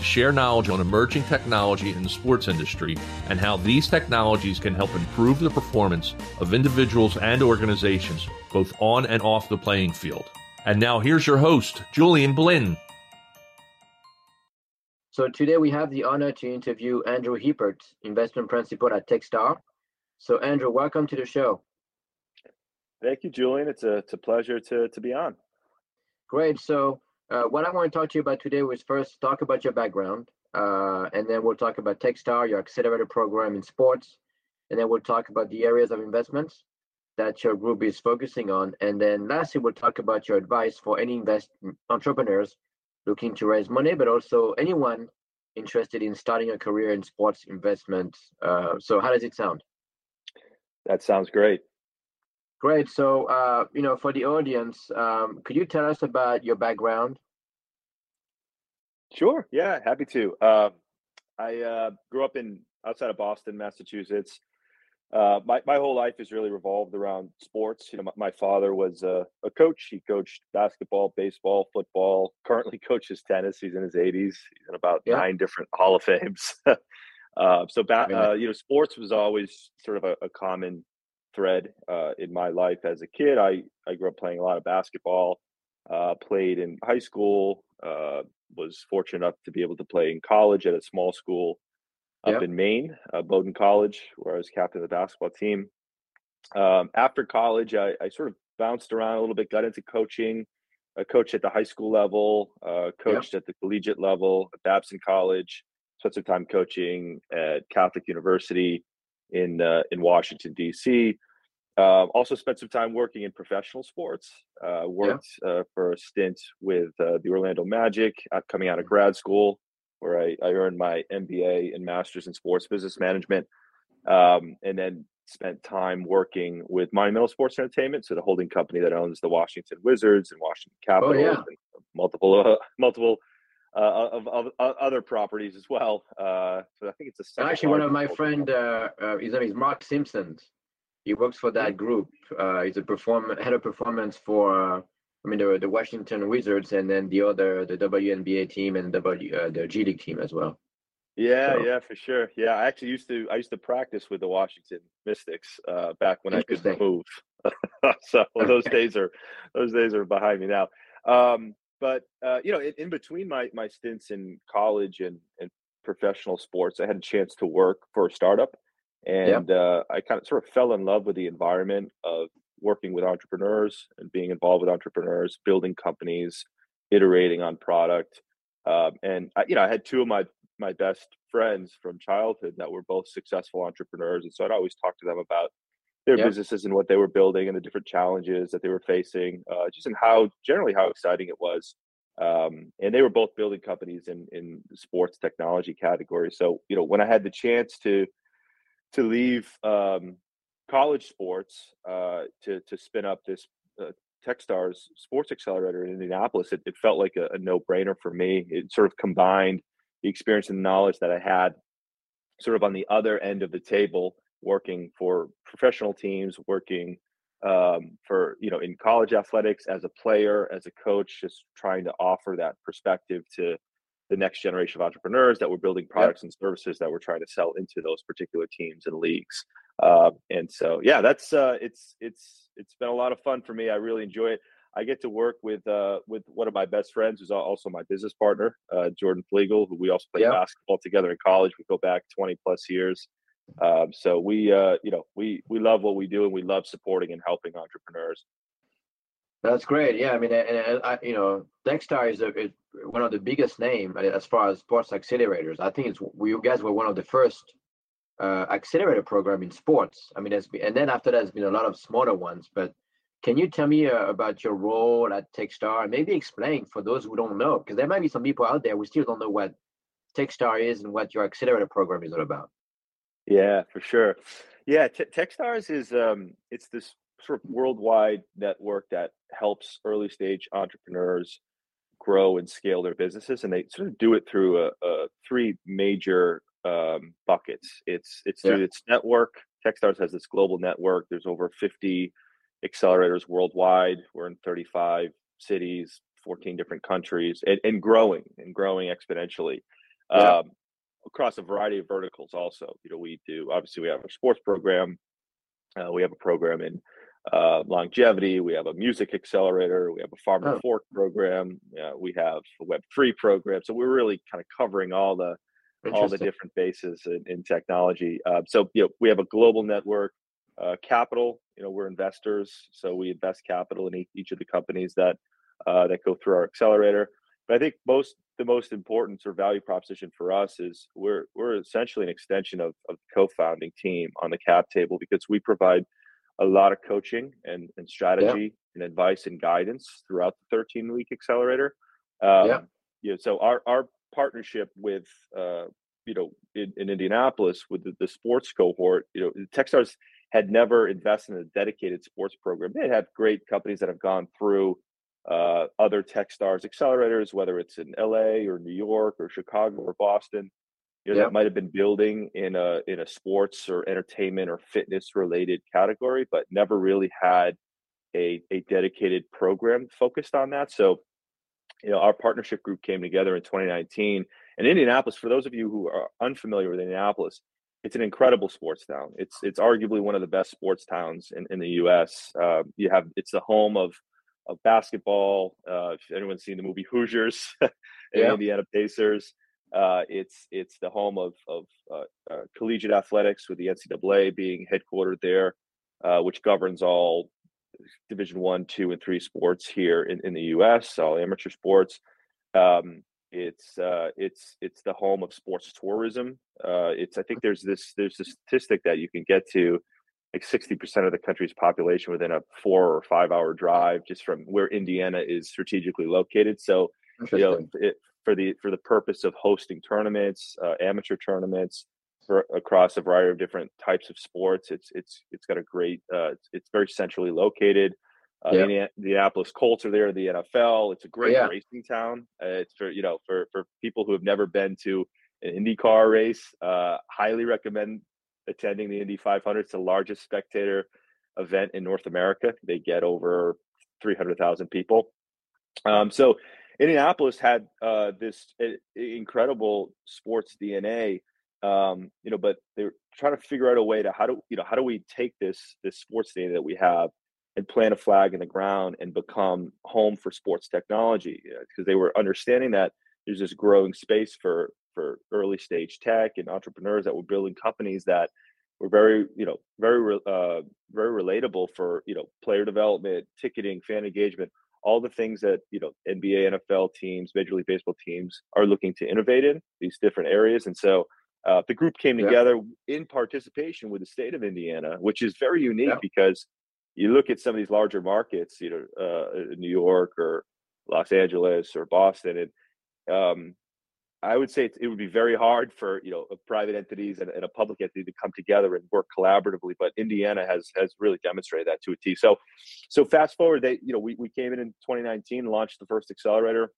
to share knowledge on emerging technology in the sports industry and how these technologies can help improve the performance of individuals and organizations, both on and off the playing field. And now here's your host, Julian Blin. So today we have the honor to interview Andrew Hippert, investment principal at Techstar. So Andrew, welcome to the show. Thank you, Julian. It's a, it's a pleasure to, to be on. Great. So uh, what I want to talk to you about today was first talk about your background, uh, and then we'll talk about Techstar, your accelerator program in sports, and then we'll talk about the areas of investments that your group is focusing on, and then lastly we'll talk about your advice for any invest entrepreneurs looking to raise money, but also anyone interested in starting a career in sports investment. Uh, so how does it sound? That sounds great. Great. So, uh, you know, for the audience, um, could you tell us about your background? Sure. Yeah, happy to. Uh, I uh, grew up in outside of Boston, Massachusetts. Uh, my my whole life has really revolved around sports. You know, my, my father was a, a, coach. He coached basketball, baseball, football. Currently coaches tennis. He's in his 80s. He's in about yeah. nine different Hall of Fames. uh, so, ba- uh, you know, sports was always sort of a, a common thread uh, in my life as a kid. I, I grew up playing a lot of basketball, uh, played in high school, uh, was fortunate enough to be able to play in college at a small school up yep. in Maine, uh, Bowdoin College, where I was captain of the basketball team. Um, after college, I, I, sort of bounced around a little bit, got into coaching. I coached at the high school level, uh, coached yep. at the collegiate level at Babson College, spent some time coaching at Catholic University in uh, in Washington D.C. Uh, also spent some time working in professional sports. Uh, worked yeah. Uh, for a stint with uh, the Orlando Magic, coming out of grad school, where I, I earned my MBA and Masters in Sports Business Management, um, and then spent time working with Monumental Sports Entertainment, so the holding company that owns the Washington Wizards and Washington Capitals, oh, yeah. and multiple uh, multiple uh, of, of, of, other properties as well. Uh, so I think it's a actually one of my friend. Uh, uh, his name is Mark Simpson. He works for that group. Uh, he's a perform head of performance for. Uh, I mean the the Washington Wizards and then the other the WNBA team and W uh, the G League team as well. Yeah, so. yeah, for sure. Yeah, I actually used to I used to practice with the Washington Mystics uh, back when I could move. so those days are those days are behind me now. Um, but uh, you know, in, in, between my my stints in college and and professional sports, I had a chance to work for a startup, and yep. uh, I kind of sort of fell in love with the environment of working with entrepreneurs and being involved with entrepreneurs, building companies, iterating on product. Um, and I, you know, I had two of my my best friends from childhood that were both successful entrepreneurs, and so I'd always talk to them about their yep. businesses and what they were building and the different challenges that they were facing, uh, just in how generally how exciting it was. Um, and they were both building companies in in sports technology category. So you know, when I had the chance to to leave um, college sports uh, to to spin up this uh, Techstars Sports Accelerator in Indianapolis, it, it felt like a, a no brainer for me. It sort of combined the experience and knowledge that I had, sort of on the other end of the table working for professional teams, working um, for you know in college athletics as a player, as a coach, just trying to offer that perspective to the next generation of entrepreneurs that were building products yep. and services that we're trying to sell into those particular teams and leagues. Uh, and so, yeah, that's uh, it's it's it's been a lot of fun for me. I really enjoy it. I get to work with uh, with one of my best friends, who's also my business partner, uh, Jordan Fliegel, who we also played yep. basketball together in college. We go back 20 plus years. Um, so we, uh, you know, we we love what we do, and we love supporting and helping entrepreneurs. That's great. Yeah, I mean, and, and I, you know, Techstar is, a, is one of the biggest name as far as sports accelerators. I think it's you guys were one of the first uh, accelerator program in sports. I mean, there's been, and then after that, there's been a lot of smaller ones. But can you tell me uh, about your role at Techstar maybe explain for those who don't know, because there might be some people out there who still don't know what Techstar is and what your accelerator program is all about. Yeah, for sure. Yeah, T- Techstars is um, it's this sort of worldwide network that helps early stage entrepreneurs grow and scale their businesses, and they sort of do it through a, a three major um, buckets. It's it's through yeah. its network. Techstars has this global network. There's over 50 accelerators worldwide. We're in 35 cities, 14 different countries, and, and growing and growing exponentially. Yeah. Um, across a variety of verticals also you know we do obviously we have a sports program uh, we have a program in uh, longevity we have a music accelerator we have a farm and oh. fork program uh, we have a web 3 program so we're really kind of covering all the all the different bases in, in technology. Uh, so you know we have a global network uh, capital you know we're investors so we invest capital in each, each of the companies that uh, that go through our accelerator. But I think most the most important sort of value proposition for us is we're we're essentially an extension of, of the co-founding team on the cap table because we provide a lot of coaching and, and strategy yeah. and advice and guidance throughout the 13 week accelerator. Um, yeah. You know, so our our partnership with uh, you know in, in Indianapolis with the, the, sports cohort, you know, Techstars had never invested in a dedicated sports program. They had great companies that have gone through uh, other Techstars accelerators, whether it's in LA or New York or Chicago or Boston, you know, yep. that might have been building in a in a sports or entertainment or fitness related category, but never really had a a dedicated program focused on that. So, you know, our partnership group came together in 2019. And Indianapolis, for those of you who are unfamiliar with Indianapolis, it's an incredible sports town. It's it's arguably one of the best sports towns in, in the U.S. Uh, you have it's the home of of basketball. Uh, if anyone's seen the movie Hoosiers and yeah. Indiana Pacers, uh, it's it's the home of of uh, uh collegiate athletics, with the NCAA being headquartered there, uh, which governs all Division One, Two, and Three sports here in, in the U.S. All amateur sports. Um, it's uh, it's it's the home of sports tourism. it's I think there's this there's a statistic that you can get to like 60% of the country's population within a four or five hour drive just from where Indiana is strategically located. So, you know, it, for the for the purpose of hosting tournaments, uh, amateur tournaments for, across a variety of different types of sports, it's it's it's got a great. Uh, it's, it's very centrally located. Uh, yeah. the Indianapolis Colts are there. The NFL. It's a great yeah. racing town. Uh, it's for you know for for people who have never been to an IndyCar race. Uh, highly recommend attending the Indy 500. It's the largest spectator event in North America. They get over 300,000 people. Um, so Indianapolis had uh, this uh, incredible sports DNA, um, you know, but they're trying to figure out a way to how do you know how do we take this this sports data that we have and plant a flag in the ground and become home for sports technology? Because they were understanding that there's this growing space for for early stage tech and entrepreneurs that were building companies that were very you know very uh, very relatable for you know player development ticketing fan engagement all the things that you know nba nfl teams major league baseball teams are looking to innovate in these different areas and so uh, the group came together yeah. in participation with the state of indiana which is very unique yeah. because you look at some of these larger markets you know uh, new york or los angeles or boston and um, I would say it would be very hard for you know private entities and, and, a public entity to come together and work collaboratively. But Indiana has has really demonstrated that to a T. So, so fast forward, they you know we, we came in in 2019, launched the first accelerator.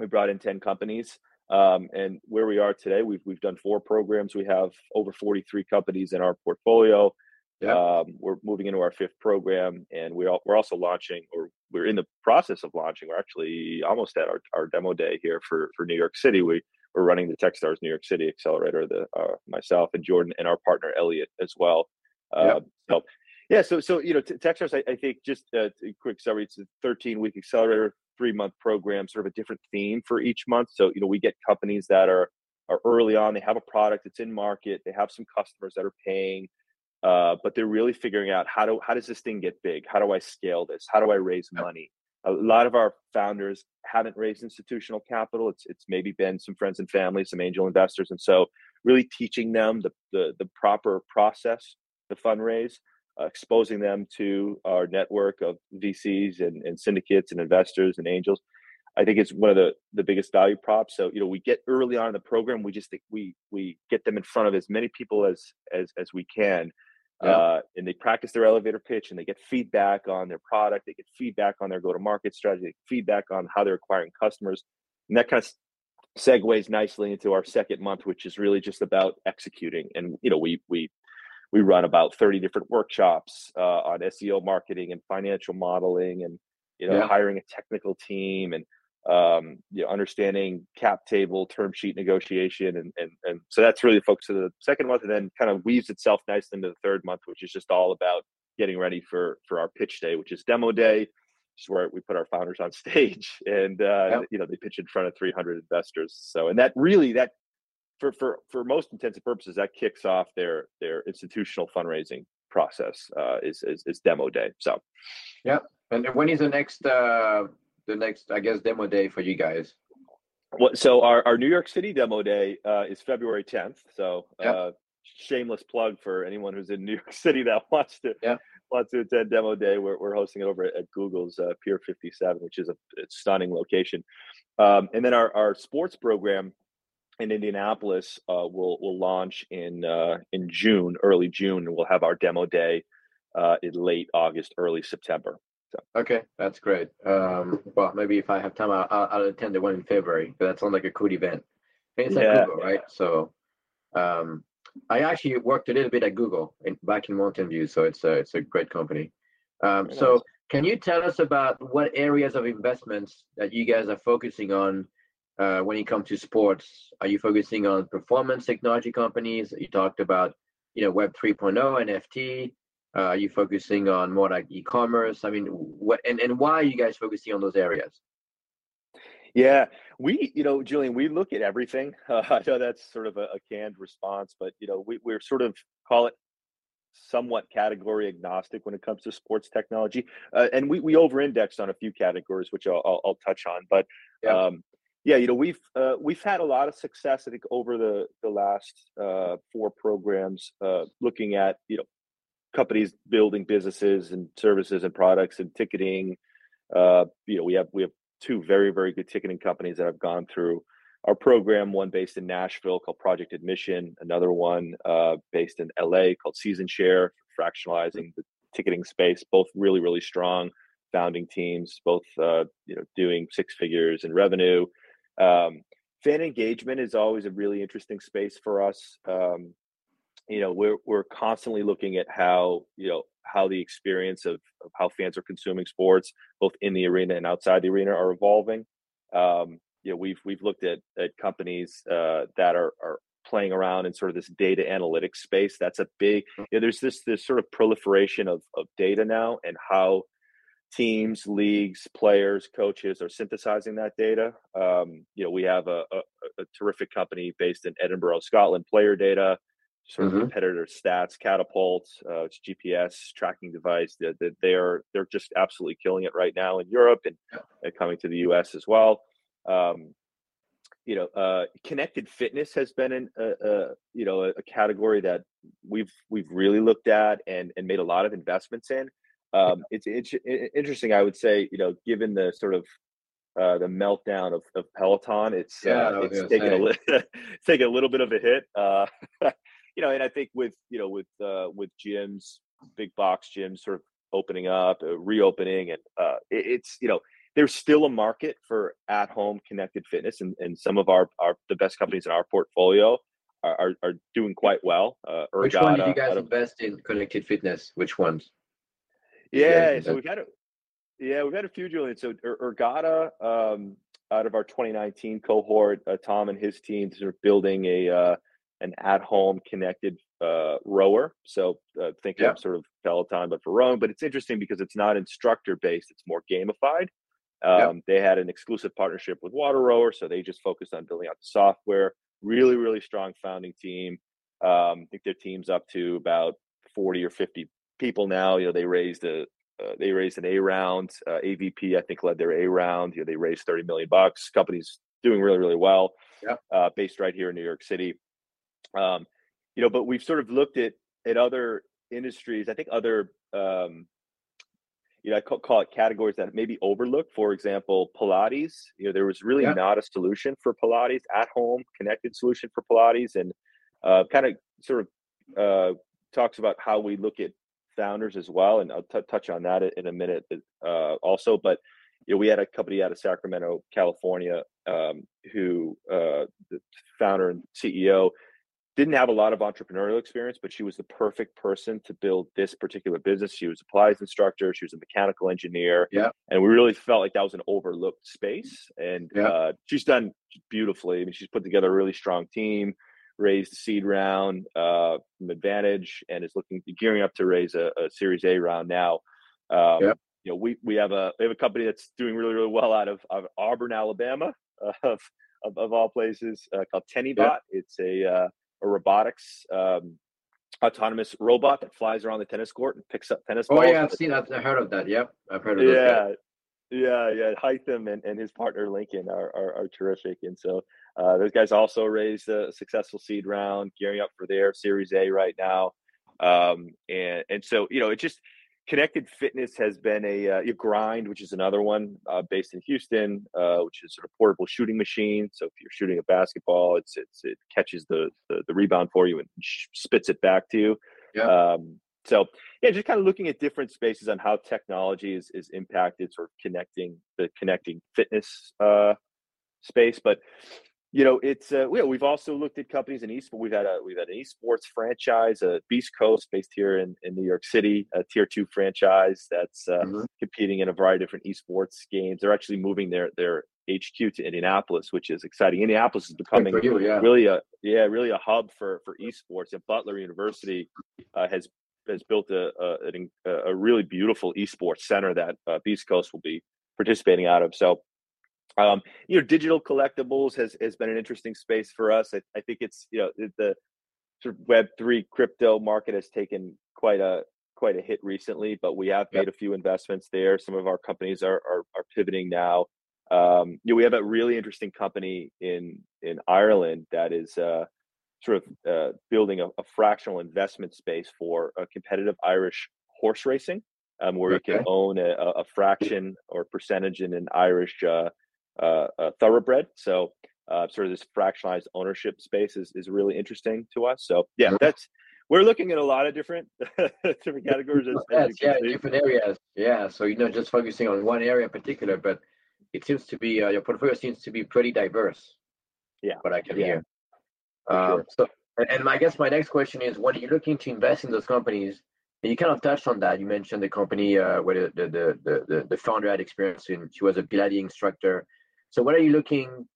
We brought in 10 companies, um, and where we are today, we've we've done four programs. We have over 43 companies in our portfolio. Yeah. Um, we're moving into our fifth program, and we're we're also launching, or we're in the process of launching. We're actually almost at our, our demo day here for for New York City. We we're running the Techstars New York City Accelerator. The uh, myself and Jordan and our partner Elliott as well. Uh, So yeah, so so you know Techstars, I, I think just a quick summary. It's a 13 week accelerator, three month program, sort of a different theme for each month. So you know we get companies that are are early on. They have a product that's in market. They have some customers that are paying. Uh, but they're really figuring out how do how does this thing get big? How do I scale this? How do I raise money? A lot of our founders haven't raised institutional capital. It's it's maybe been some friends and family, some angel investors, and so really teaching them the the, the proper process to fundraise, uh, exposing them to our network of VCs and, and syndicates and investors and angels. I think it's one of the the biggest value props. So you know, we get early on in the program, we just think we we get them in front of as many people as as as we can, yeah. uh, and they practice their elevator pitch, and they get feedback on their product, they get feedback on their go to market strategy, feedback on how they're acquiring customers, and that kind of segues nicely into our second month, which is really just about executing. And you know, we we we run about 30 different workshops uh, on SEO marketing and financial modeling and you know yeah. hiring a technical team and um, you know, understanding cap table, term sheet negotiation, and and and so that's really the focus of the second month, and then kind of weaves itself nicely into the third month, which is just all about getting ready for for our pitch day, which is demo day, which is where we put our founders on stage, and uh, yep. you know they pitch in front of 300 investors. So, and that really that for for for most intents and purposes, that kicks off their their institutional fundraising process uh, is, is is demo day. So, yeah. And when is the next uh, the next I guess demo day for you guys? What, so our, our New York City demo day uh, is February 10th. So yep. uh, shameless plug for anyone who's in New York City that wants to yep. wants to attend demo day. We're, we're hosting it over at, at Google's uh, Pier 57, which is a stunning location. Um, and then our, our sports program in Indianapolis uh, will will launch in uh, in June, early June, and we'll have our demo day uh, in late August, early September. So. Okay, that's great. Um, well, maybe if I have time, I'll, I'll attend the one in February. That sounds like a cool event. it's yeah. at Google, right? So, um, I actually worked a little bit at Google in, back in Mountain View, so it's a it's a great company. Um, so, nice. can you tell us about what areas of investments that you guys are focusing on uh, when it comes to sports? Are you focusing on performance technology companies? You talked about, you know, Web 3.0, NFT. Uh, are you focusing on more like e-commerce? I mean, what and, and why are you guys focusing on those areas? Yeah, we, you know, Julian, we look at everything. Uh, I know that's sort of a, a, canned response, but you know, we, we're sort of call it somewhat category agnostic when it comes to sports technology, uh, and we we over index on a few categories, which I'll, I'll, I'll touch on. But yeah. um, yeah, you know, we've uh, we've had a lot of success. I think over the the last uh, four programs, uh, looking at you know companies building businesses and services and products and ticketing. Uh, you know, we have we have two very very good ticketing companies that have gone through our program. One based in Nashville called Project Admission. Another one uh, based in LA called Season Share, fractionalizing the ticketing space. Both really really strong founding teams. Both uh, you know doing six figures in revenue. Um, fan engagement is always a really interesting space for us. Um, you know we're we're constantly looking at how you know how the experience of, of how fans are consuming sports both in the arena and outside the arena are evolving. Um, you know we've we've looked at at companies uh, that are are playing around in sort of this data analytics space. That's a big mm. you know, there's this this sort of proliferation of of data now and how teams leagues players coaches are synthesizing that data. Um, you know we have a, a, a terrific company based in edinburgh scotland PlayerData sort mm-hmm. of competitor stats, catapult, uh, it's GPS tracking device. That they, they, are they're just absolutely killing it right now in Europe and, coming to the U.S. as well. Um, you know, uh, connected fitness has been in a, a you know a, a, category that we've we've really looked at and and made a lot of investments in. Um, it's, it's interesting, I would say, you know, given the sort of uh, the meltdown of, of Peloton, it's yeah, uh, it's taken a li- it's taken a little bit of a hit. Uh, you know, and I think with you know with uh, with gyms, big box gyms sort of opening up, uh, reopening, and uh, it, it's you know there's still a market for at home connected fitness, and, and some of our, our the best companies in our portfolio are, are, are doing quite well. Uh, Which one did you guys of, invest in connected fitness? Which ones? Yeah, so we've had a yeah we've had a few, Julian. So Ergatta, um, out of our 2019 cohort, uh, Tom and his team sort of building a uh, an at-home connected uh, rower. So uh, think yeah. of sort of Peloton, but for rowing. But it's interesting because it's not instructor-based; it's more gamified. Um, yeah. They had an exclusive partnership with WaterRower, so they just focused on building out the software. Really, really strong founding team. Um, I think their team's up to about forty or fifty people now. You know, they raised a uh, they raised an A round. Uh, AVP, I think, led their A round. You know, they raised thirty million bucks. Company's doing really, really well. Yeah. Uh, based right here in New York City. Um, you know, but we've sort of looked at at other industries. I think other um, you know, I call, call, it categories that maybe overlooked. For example, Pilates. You know, there was really yeah. not a solution for Pilates at home, connected solution for Pilates, and uh, kind of sort of uh, talks about how we look at founders as well. And I'll t- touch on that in a minute uh, also. But you know, we had a company out of Sacramento, California, um, who uh, the founder and CEO didn't have a lot of entrepreneurial experience, but she was the perfect person to build this particular business. She was a Pilates instructor, she was a mechanical engineer, yeah, and we really felt like that was an overlooked space. And yeah. uh, she's done beautifully. I mean, she's put together a really strong team, raised a seed round uh, from Advantage, and is looking gearing up to raise a, a Series A round now. Um, yeah. You know, we we have a we have a company that's doing really really well out of, of Auburn, Alabama, uh, of, of, of all places, uh, called Tennibot. Yeah. It's a uh, a robotics um, autonomous robot that flies around the tennis court and picks up tennis balls. Oh yeah, I've seen that. I've heard of that. Yep, I've heard of that. yeah. Yeah, yeah, Haitham and, and his partner Lincoln are, are, are terrific, and so uh, those guys also raised a successful seed round, gearing up for their Series A right now, um, and and so you know it just Connected Fitness has been a, uh, grind, which is another one uh, based in Houston, uh, which is sort of portable shooting machine. So if you're shooting a basketball, it's, it's it catches the, the, the rebound for you and spits it back to you. Yeah. Um, so yeah, just kind of looking at different spaces on how technology is is impacted, sort of connecting the connecting fitness uh, space. But you know, it's uh, you we've also looked at companies in esports. We've had a we've had an esports franchise, a Beastcoast based here in, in New York City, a tier two franchise that's uh, mm-hmm. competing in a variety of different esports games. They're actually moving their their HQ to Indianapolis, which is exciting. Indianapolis is becoming you, yeah. really a yeah really a hub for for esports. And Butler University uh, has has built a, a, a really beautiful esports center that uh, Beastcoast will be participating out of. So um, you know, digital collectibles has, has been an interesting space for us. I, I think it's you know the sort of Web three crypto market has taken quite a quite a hit recently, but we have made yep. a few investments there. Some of our companies are are, are pivoting now. Um, you know, we have a really interesting company in in Ireland that is uh, sort of uh, building a, a, fractional investment space for a competitive Irish horse racing, um, where okay. you can own a, a, fraction or percentage in an Irish uh, uh, thoroughbred. So uh, sort of this fractionalized ownership space is, is really interesting to us. So yeah, that's we're looking at a lot of different different categories. As, yes, as yeah, see. different areas. Yeah, so you're not just focusing on one area in particular, but it seems to be uh, your portfolio seems to be pretty diverse. Yeah, what I can yeah. hear. Um, sure. So, and, and I guess my next question is, when you're looking to invest in those companies, and you kind of touched on that. You mentioned the company uh, where the, the, the, the, the founder had experience in. She was a Pilates instructor. So what are you looking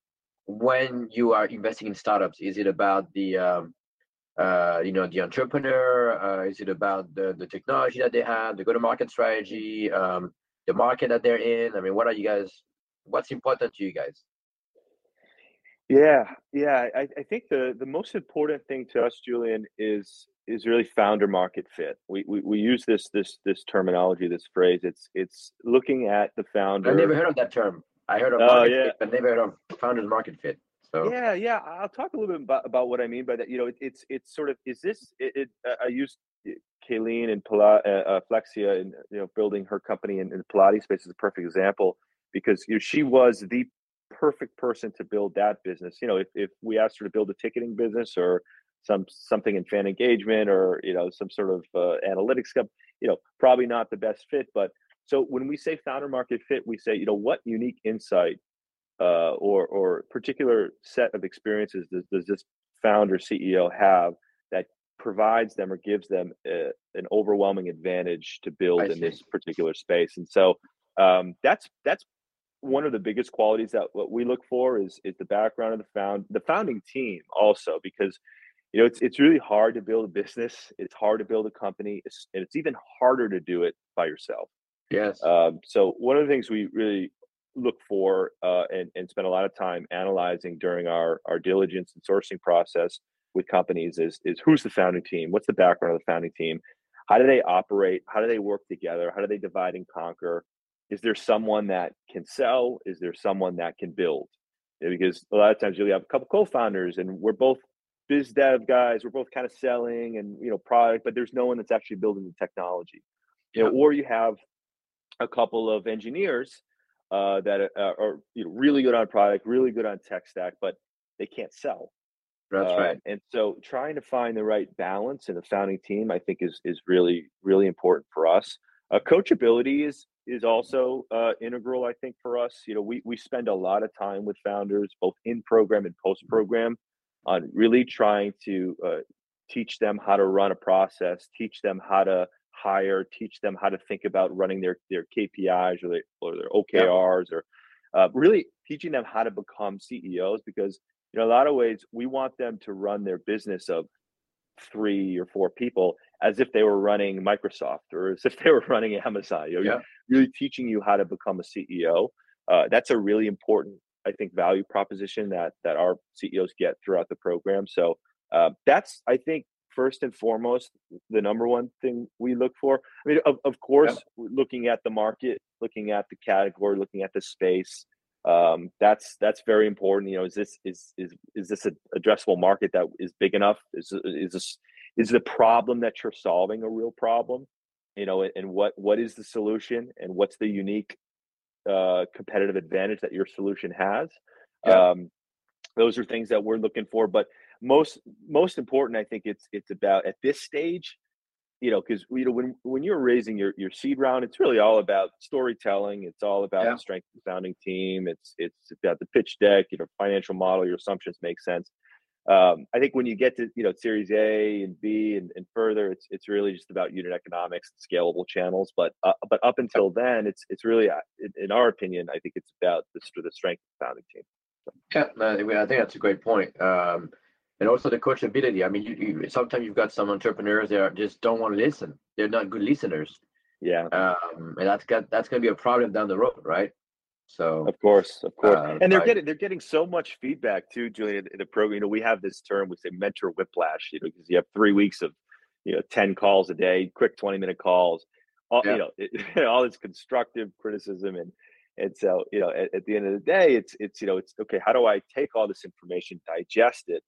when you are investing in startups? Is it about the um, uh, you know the entrepreneur? Uh, is it about the, the technology that they have, the go-to-market strategy, um, the market that they're in? I mean, what are you guys? What's important to you guys? Yeah, yeah. I, I think the the most important thing to us, Julian, is is really founder market fit. We, we we use this this this terminology, this phrase. It's it's looking at the founder. I never heard of that term. I heard of oh, market yeah. fit, but never heard of founders market fit. So yeah, yeah, I'll talk a little bit about, about what I mean by that. You know, it, it's it's sort of is this it? it uh, I used Kayleen and Pila, uh, uh, Flexia and you know building her company in, in the Pilates space is a perfect example because you know, she was the perfect person to build that business. You know, if, if we asked her to build a ticketing business or some something in fan engagement or you know some sort of uh, analytics, you know, probably not the best fit, but so when we say founder market fit, we say, you know, what unique insight uh, or or particular set of experiences does, does this founder CEO have that provides them or gives them a, an overwhelming advantage to build in this particular space? And so um, that's that's one of the biggest qualities that what we look for is is the background of the found the founding team also because you know it's it's really hard to build a business it's hard to build a company it's, and it's even harder to do it by yourself Yes. Um, so one of the things we really look for uh, and, and spend a lot of time analyzing during our, our diligence and sourcing process with companies is, is who's the founding team? What's the background of the founding team? How do they operate? How do they work together? How do they divide and conquer? Is there someone that can sell? Is there someone that can build? because a lot of times you'll have a couple co-founders and we're both biz dev guys. We're both kind of selling and, you know, product, but there's no one that's actually building the technology. You know, or you have a couple of engineers uh, that are, uh, are you know, really good on product, really good on tech stack, but they can't sell. That's uh, right. And so, trying to find the right balance in the founding team, I think, is is really really important for us. Uh, coachability is is also uh, integral, I think, for us. You know, we we spend a lot of time with founders, both in program and post program, on really trying to uh, teach them how to run a process, teach them how to hire, teach them how to think about running their their KPIs or, their or their OKRs, yeah. or uh, really teaching them how to become CEOs. Because you know, a lot of ways we want them to run their business of three or four people as if they were running Microsoft or as if they were running Amazon. You know, yeah. really teaching you how to become a CEO. Uh, that's a really important, I think, value proposition that that our CEOs get throughout the program. So uh, that's, I think, first and foremost, the number one thing we look for. I mean, of, of course, yeah. looking at the market, looking at the category, looking at the space. Um, that's that's very important. You know, is this is is is this an addressable market that is big enough? Is is this is the problem that you're solving a real problem? You know, and what what is the solution, and what's the unique uh, competitive advantage that your solution has? Yeah. Um, those are things that we're looking for, but most most important i think it's it's about at this stage you know because you know when when you're raising your your seed round it's really all about storytelling it's all about yeah. the strength of the founding team it's it's about the pitch deck you know financial model your assumptions make sense um, I think when you get to you know Series A and B and, and further, it's it's really just about unit economics, scalable channels. But uh, but up until then, it's it's really, uh, in, in, our opinion, I think it's about the, the strength of the founding team. Yeah, I think that's a great point. Um, and also the coachability. I mean, you, you, sometimes you've got some entrepreneurs that just don't want to listen. They're not good listeners. Yeah. Um, and that's got that's going to be a problem down the road, right? So of course, of course, uh, and they're I, getting they're getting so much feedback too, Julian. In the program, you know, we have this term we say mentor whiplash. You know, because you have three weeks of you know ten calls a day, quick twenty minute calls. All, yeah. You know, it, all this constructive criticism and and so you know at, at the end of the day, it's it's you know it's okay. How do I take all this information, digest it,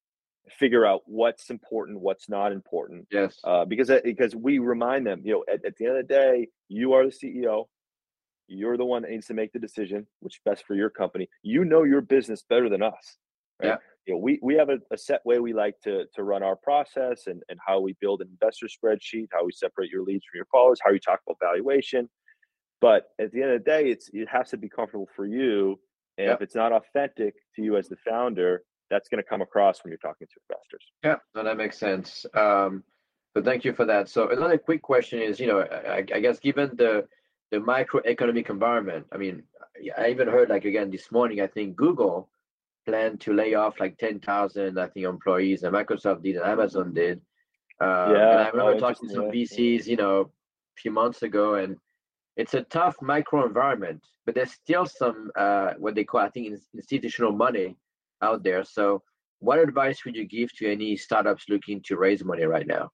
figure out what's important, what's not important. Yes. Uh, because because we remind them, you know, at, at, the end of the day, you are the CEO. You're the one that needs to make the decision, which is best for your company. You know your business better than us. Right? Yeah. You know, we we have a, a, set way we like to to run our process and and how we build an investor spreadsheet, how we separate your leads from your followers, how you talk about valuation. But at the end of the day, it's it has to be comfortable for you. And yeah. if it's not authentic to you as the founder, that's going to come across when you're talking to investors. Yeah, no, that makes sense. Um, so thank you for that. So another quick question is, you know, I, I guess given the the microeconomic environment, I mean, I even heard like again this morning, I think Google planned to lay off like ten thousand, I think employees, and Microsoft did, and Amazon did. Uh, yeah, and I remember oh, talking to some VCs, you know, a few months ago, and it's a tough micro environment, but there's still some uh, what they call, I think, institutional money out there. So, what advice would you give to any startups looking to raise money right now?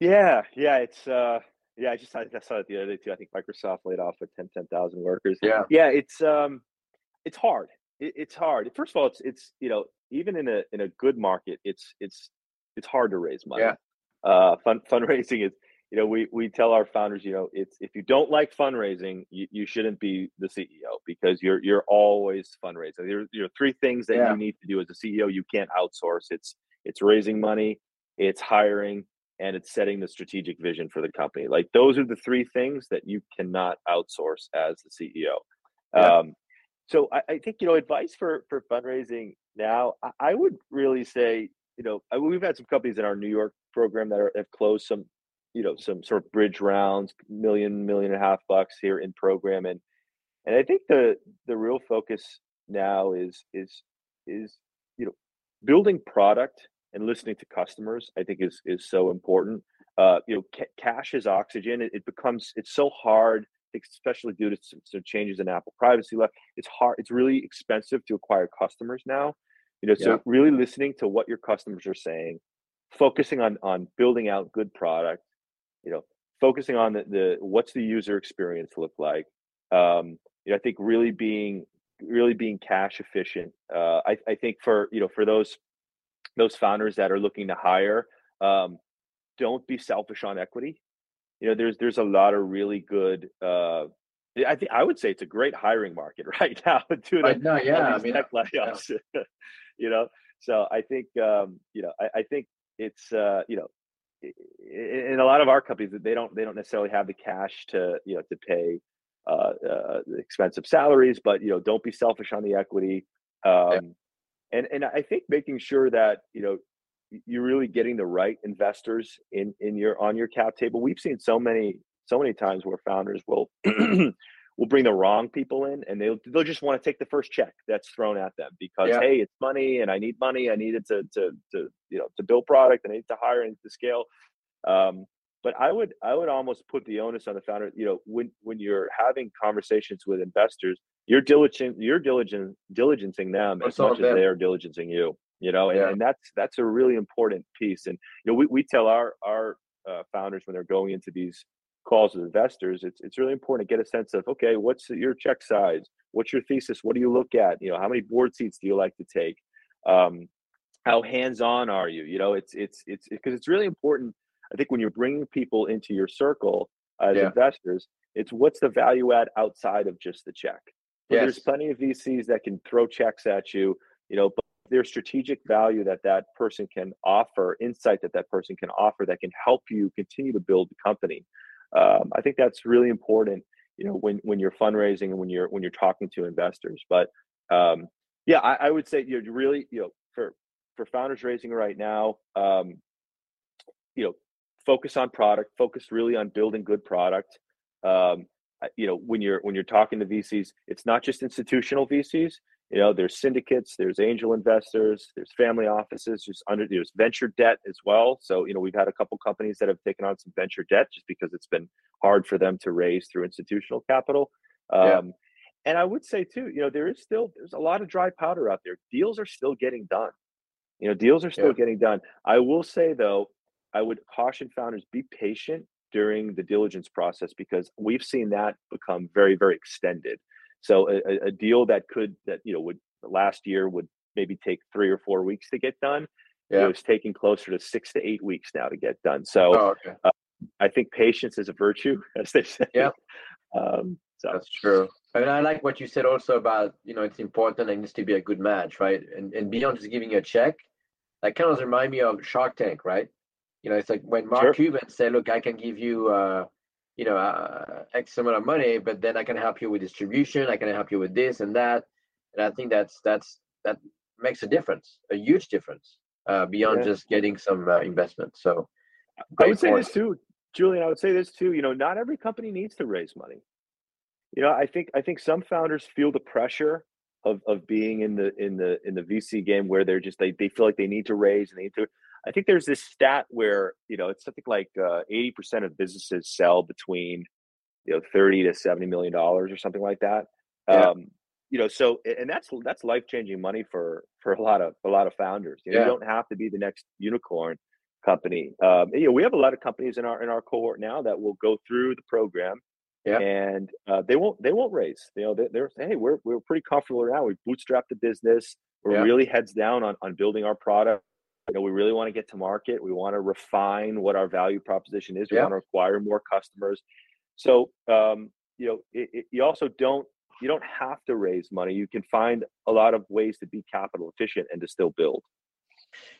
Yeah, yeah, it's uh, yeah. I just I saw it the other day too. I think Microsoft laid off like 10, 10,000 workers. Yeah, yeah. It's um, it's hard. It, it's hard. First of all, it's it's you know even in a in a good market, it's it's it's hard to raise money. Yeah. Uh, fun fundraising is you know, we we tell our founders, you know, it's if you don't like fundraising, you, you shouldn't be the CEO because you're you're always fundraising. There, there are three things that yeah. you need to do as a CEO. You can't outsource. It's it's raising money, it's hiring, and it's setting the strategic vision for the company. Like those are the three things that you cannot outsource as the CEO. Yeah. Um, so I, I, think you know advice for for fundraising now. I, I would really say you know we've had some companies in our New York program that are, have closed some you know some sort of bridge rounds, million million and a half bucks here in program, and and I think the the real focus now is is is you know building product and listening to customers. I think is is so important. Uh, you know, ca- cash is oxygen. It, it, becomes it's so hard, especially due to some, some, changes in Apple privacy law. It's hard. It's really expensive to acquire customers now. You know, so yeah. really listening to what your customers are saying, focusing on on building out good product, you know focusing on the, the what's the user experience look like um, you know i think really being really being cash efficient uh, I, I think for you know for those those founders that are looking to hire um, don't be selfish on equity you know, there's there's a lot of really good. Uh, I think I would say it's a great hiring market right now. Due right now, yeah, I mean, tech layoffs. Yeah. you know, so I think um, you know, I, I think it's uh, you know, in a lot of our companies they don't they don't necessarily have the cash to you know to pay uh, uh, expensive salaries, but you know, don't be selfish on the equity. Um, yeah. And and I think making sure that you know you're really getting the right investors in in your on your cap table. We've seen so many so many times where founders will will bring the wrong people in and they'll they'll just want to take the first check that's thrown at them because yeah. hey it's money and I need money I need it to to to you know to build product and I need to hire and to scale um, but I would I would almost put the onus on the founder you know when when you're having conversations with investors you're diligent you're diligent diligencing them as much as they are diligencing you you know and, yeah. and that's that's a really important piece and you know we, we tell our our uh, founders when they're going into these calls with investors it's it's really important to get a sense of okay what's your check size what's your thesis what do you look at you know how many board seats do you like to take um, how hands on are you you know it's it's it's because it's really important i think when you're bringing people into your circle as yeah. investors it's what's the value add outside of just the check yes. there's plenty of vcs that can throw checks at you you know but there's strategic value that that person can offer, insight that that person can offer that can help you continue to build the company. Um, I think that's really important, you know, when when you're fundraising and when you're when you're talking to investors. But um, yeah, I, I, would say you know really you know for for founders raising right now, um, you know, focus on product, focus really on building good product. Um, you know, when you're when you're talking to VCs, it's not just institutional VCs you know there's syndicates there's angel investors there's family offices there's under there's venture debt as well. So you know we've had a couple companies that have taken on some venture debt just because it's been hard for them to raise through institutional capital. Yeah. um, and i would say too you know there is still there's a lot of dry powder out there. Deals are still getting done. You know deals are still yeah. getting done. I will say though i would caution founders be patient during the diligence process because we've seen that become very very extended so a, a deal that could that you know would last year would maybe take three or four weeks to get done. Yeah. was taking closer to six to eight weeks now to get done. So oh, okay. uh, I think patience is a virtue, as they say. Yeah, um, so that's true. And I like what you said also about you know it's important and it needs to be a good match, right? And and beyond just giving you a check, that kind of reminds me of Shark Tank, right? You know, it's like when Mark sure. Cuban said, "Look, I can give you." Uh, you know uh, x amount of money but then i can help you with distribution i can help you with this and that. And i think that's that's that makes a difference a huge difference uh, beyond yeah. just getting some uh, investment. So i would say this too julian i would say this too you know not every company needs to raise money. You know i think i think some founders feel the pressure of of being in the in the in the vc game where they're just they, they feel like they need to raise and they need to I think there's this stat where you know it's something like uh, eighty uh, percent of businesses sell between you know thirty to seventy million dollars or something like that. Yeah. Um, you know, so and that's that's life changing money for for a lot of a lot of founders. You, know, yeah. you don't have to be the next unicorn company. Um, you know, we have a lot of companies in our in our cohort now that will go through the program. Yeah. And uh, they won't they won't raise. You know, they, they're saying, hey, we're we're pretty comfortable now. We bootstrap the business. We're really heads down on on building our product you know, we really want to get to market. We want to refine what our value proposition is. We yeah. want to acquire more customers. So, um, you know, it, it, you also don't you don't have to raise money. You can find a lot of ways to be capital efficient and to still build.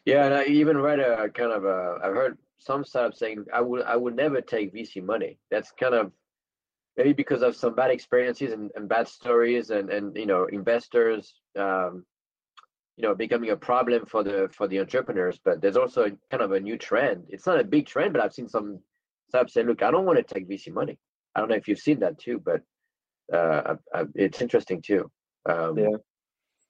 Yeah, and I even read a kind of a. I've heard some startups saying I would I would never take VC money. That's kind of maybe because of some bad experiences and, and bad stories and and you know investors um, you know becoming a problem for the for the entrepreneurs but there's also kind of a new trend. It's not a big trend but i've seen some startups say look i don't want to take vc money. I don't know if you've seen that too but uh, I, I, it's interesting too. Um, yeah.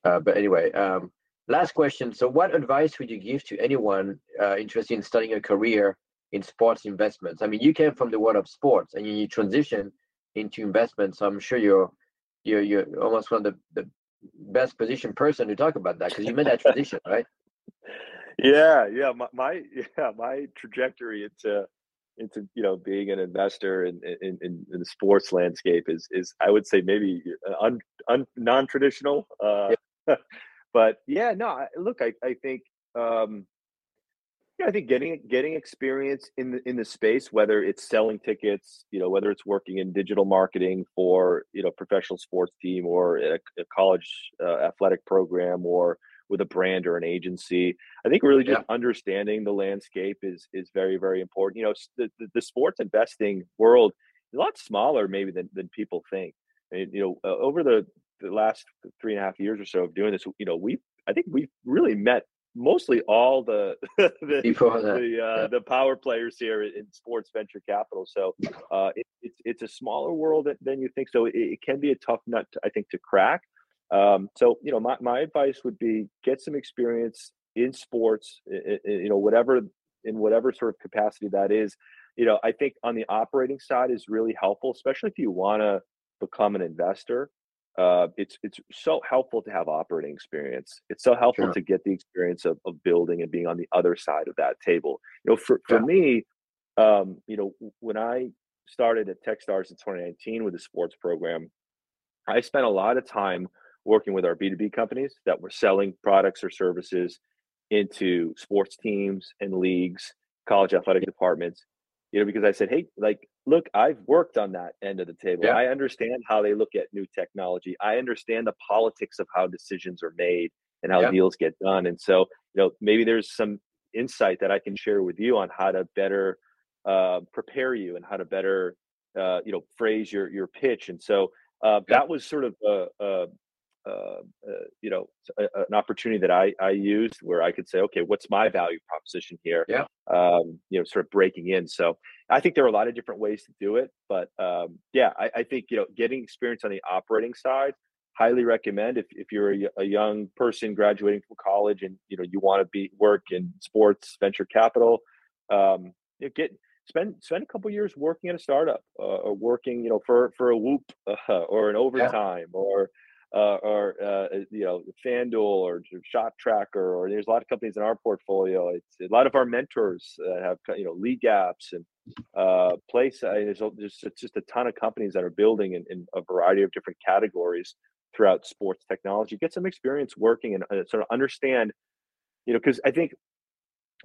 uh, but anyway um, last question. So what advice would you give to anyone uh, interested in starting a career in sports investments? I mean you came from the world of sports and you transition into investments so i'm sure you're you're, you're almost one of the, the best positioned person to talk about that because you made that transition, right? Yeah, yeah. My, my, yeah my trajectory into into you know being an investor in in, in, in the sports landscape is is I would say maybe uh, un, un non traditional. Uh, yeah. but yeah, no. Look, I I think um, Yeah, I think getting getting experience in the in the space, whether it's selling tickets, you know, whether it's working in digital marketing for you know professional sports team or a, a college uh, athletic program or with a brand or an agency. I think really just yeah. understanding the landscape is is very very important. You know, the, the, the sports investing world is a lot smaller maybe than than people think. And, you know, uh, over the the last three and a half years or so of doing this, you know, we I think we've really met mostly all the the the, uh, yeah. the, power players here in sports venture capital. So uh, it, it's it's a smaller world than you think. So it, it can be a tough nut, to, I think, to crack. Um, so you know, my my advice would be get some experience in sports. you know, whatever in whatever sort of capacity that is. You know, I think on the operating side is really helpful, especially if you want to become an investor uh, it's it's so helpful to have operating experience. It's so helpful sure. to get the experience of, of building and being on the other side of that table. You know, for for yeah. me, um, you know, when I started at Techstars in 2019 with the sports program, I spent a lot of time working with our B2B companies that were selling products or services into sports teams and leagues, college athletic departments, you know, because I said, hey, like, look, I've worked on that end of the table. Yeah. I understand how they look at new technology. I understand the politics of how decisions are made and how yeah. deals get done. And so, you know, maybe there's some insight that I can share with you on how to better uh, prepare you and how to better, uh, you know, phrase your your pitch. And so uh, yeah. that was sort of a, a, you know an opportunity that I I used where I could say, okay, what's my value proposition here? Yeah. Um, you know, sort of breaking in. So I think there are a lot of different ways to do it, but um, yeah, I, I think you know getting experience on the operating side highly recommend if, if you're a, a, young person graduating from college and you know you want to be work in sports venture capital um, you know, get spend spend a couple years working at a startup uh, or working you know for for a whoop uh, or an overtime yeah. or uh, or uh, you know FanDuel or ShotTracker, or there's a lot of companies in our portfolio. It's a lot of our mentors uh, have you know LeagueApps and uh, place. Mean, there's, there's just a ton of companies that are building in, in, a variety of different categories throughout sports technology. Get some experience working and uh, sort of understand, you know, because I think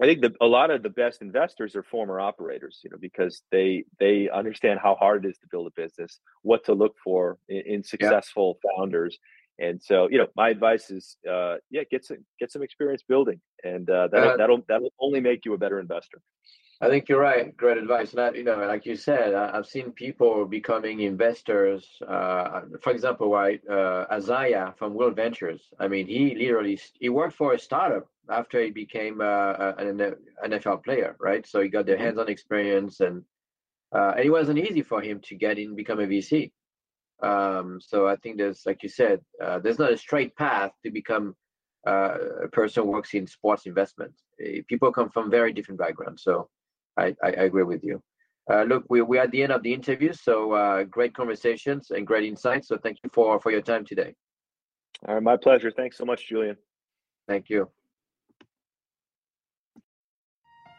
I think the, a lot of the best investors are former operators, you know, because they they understand how hard it is to build a business, what to look for in, in successful yeah. founders, and so you know, my advice is, uh, yeah, get some get some experience building, and uh, that'll, uh, that'll that'll only make you a better investor. I think you're right. Great advice. And I, you know, like you said, I, have seen people becoming investors. Uh, for example, right, uh, Isaiah from Will Ventures. I mean, he literally he worked for a startup after he became uh, an NFL player, right? So he got the mm-hmm. hands-on experience, and uh, and it wasn't easy for him to get in, become a VC. Um, so I think there's, like you said, uh, there's not a straight path to become uh, a person who works in sports investment. People come from very different backgrounds. So I, I, I agree with you. Uh, look, we, we're at the end of the interview, so uh, great conversations and great insights. So thank you for, for your time today. All right, my pleasure. Thanks so much, Julian. Thank you.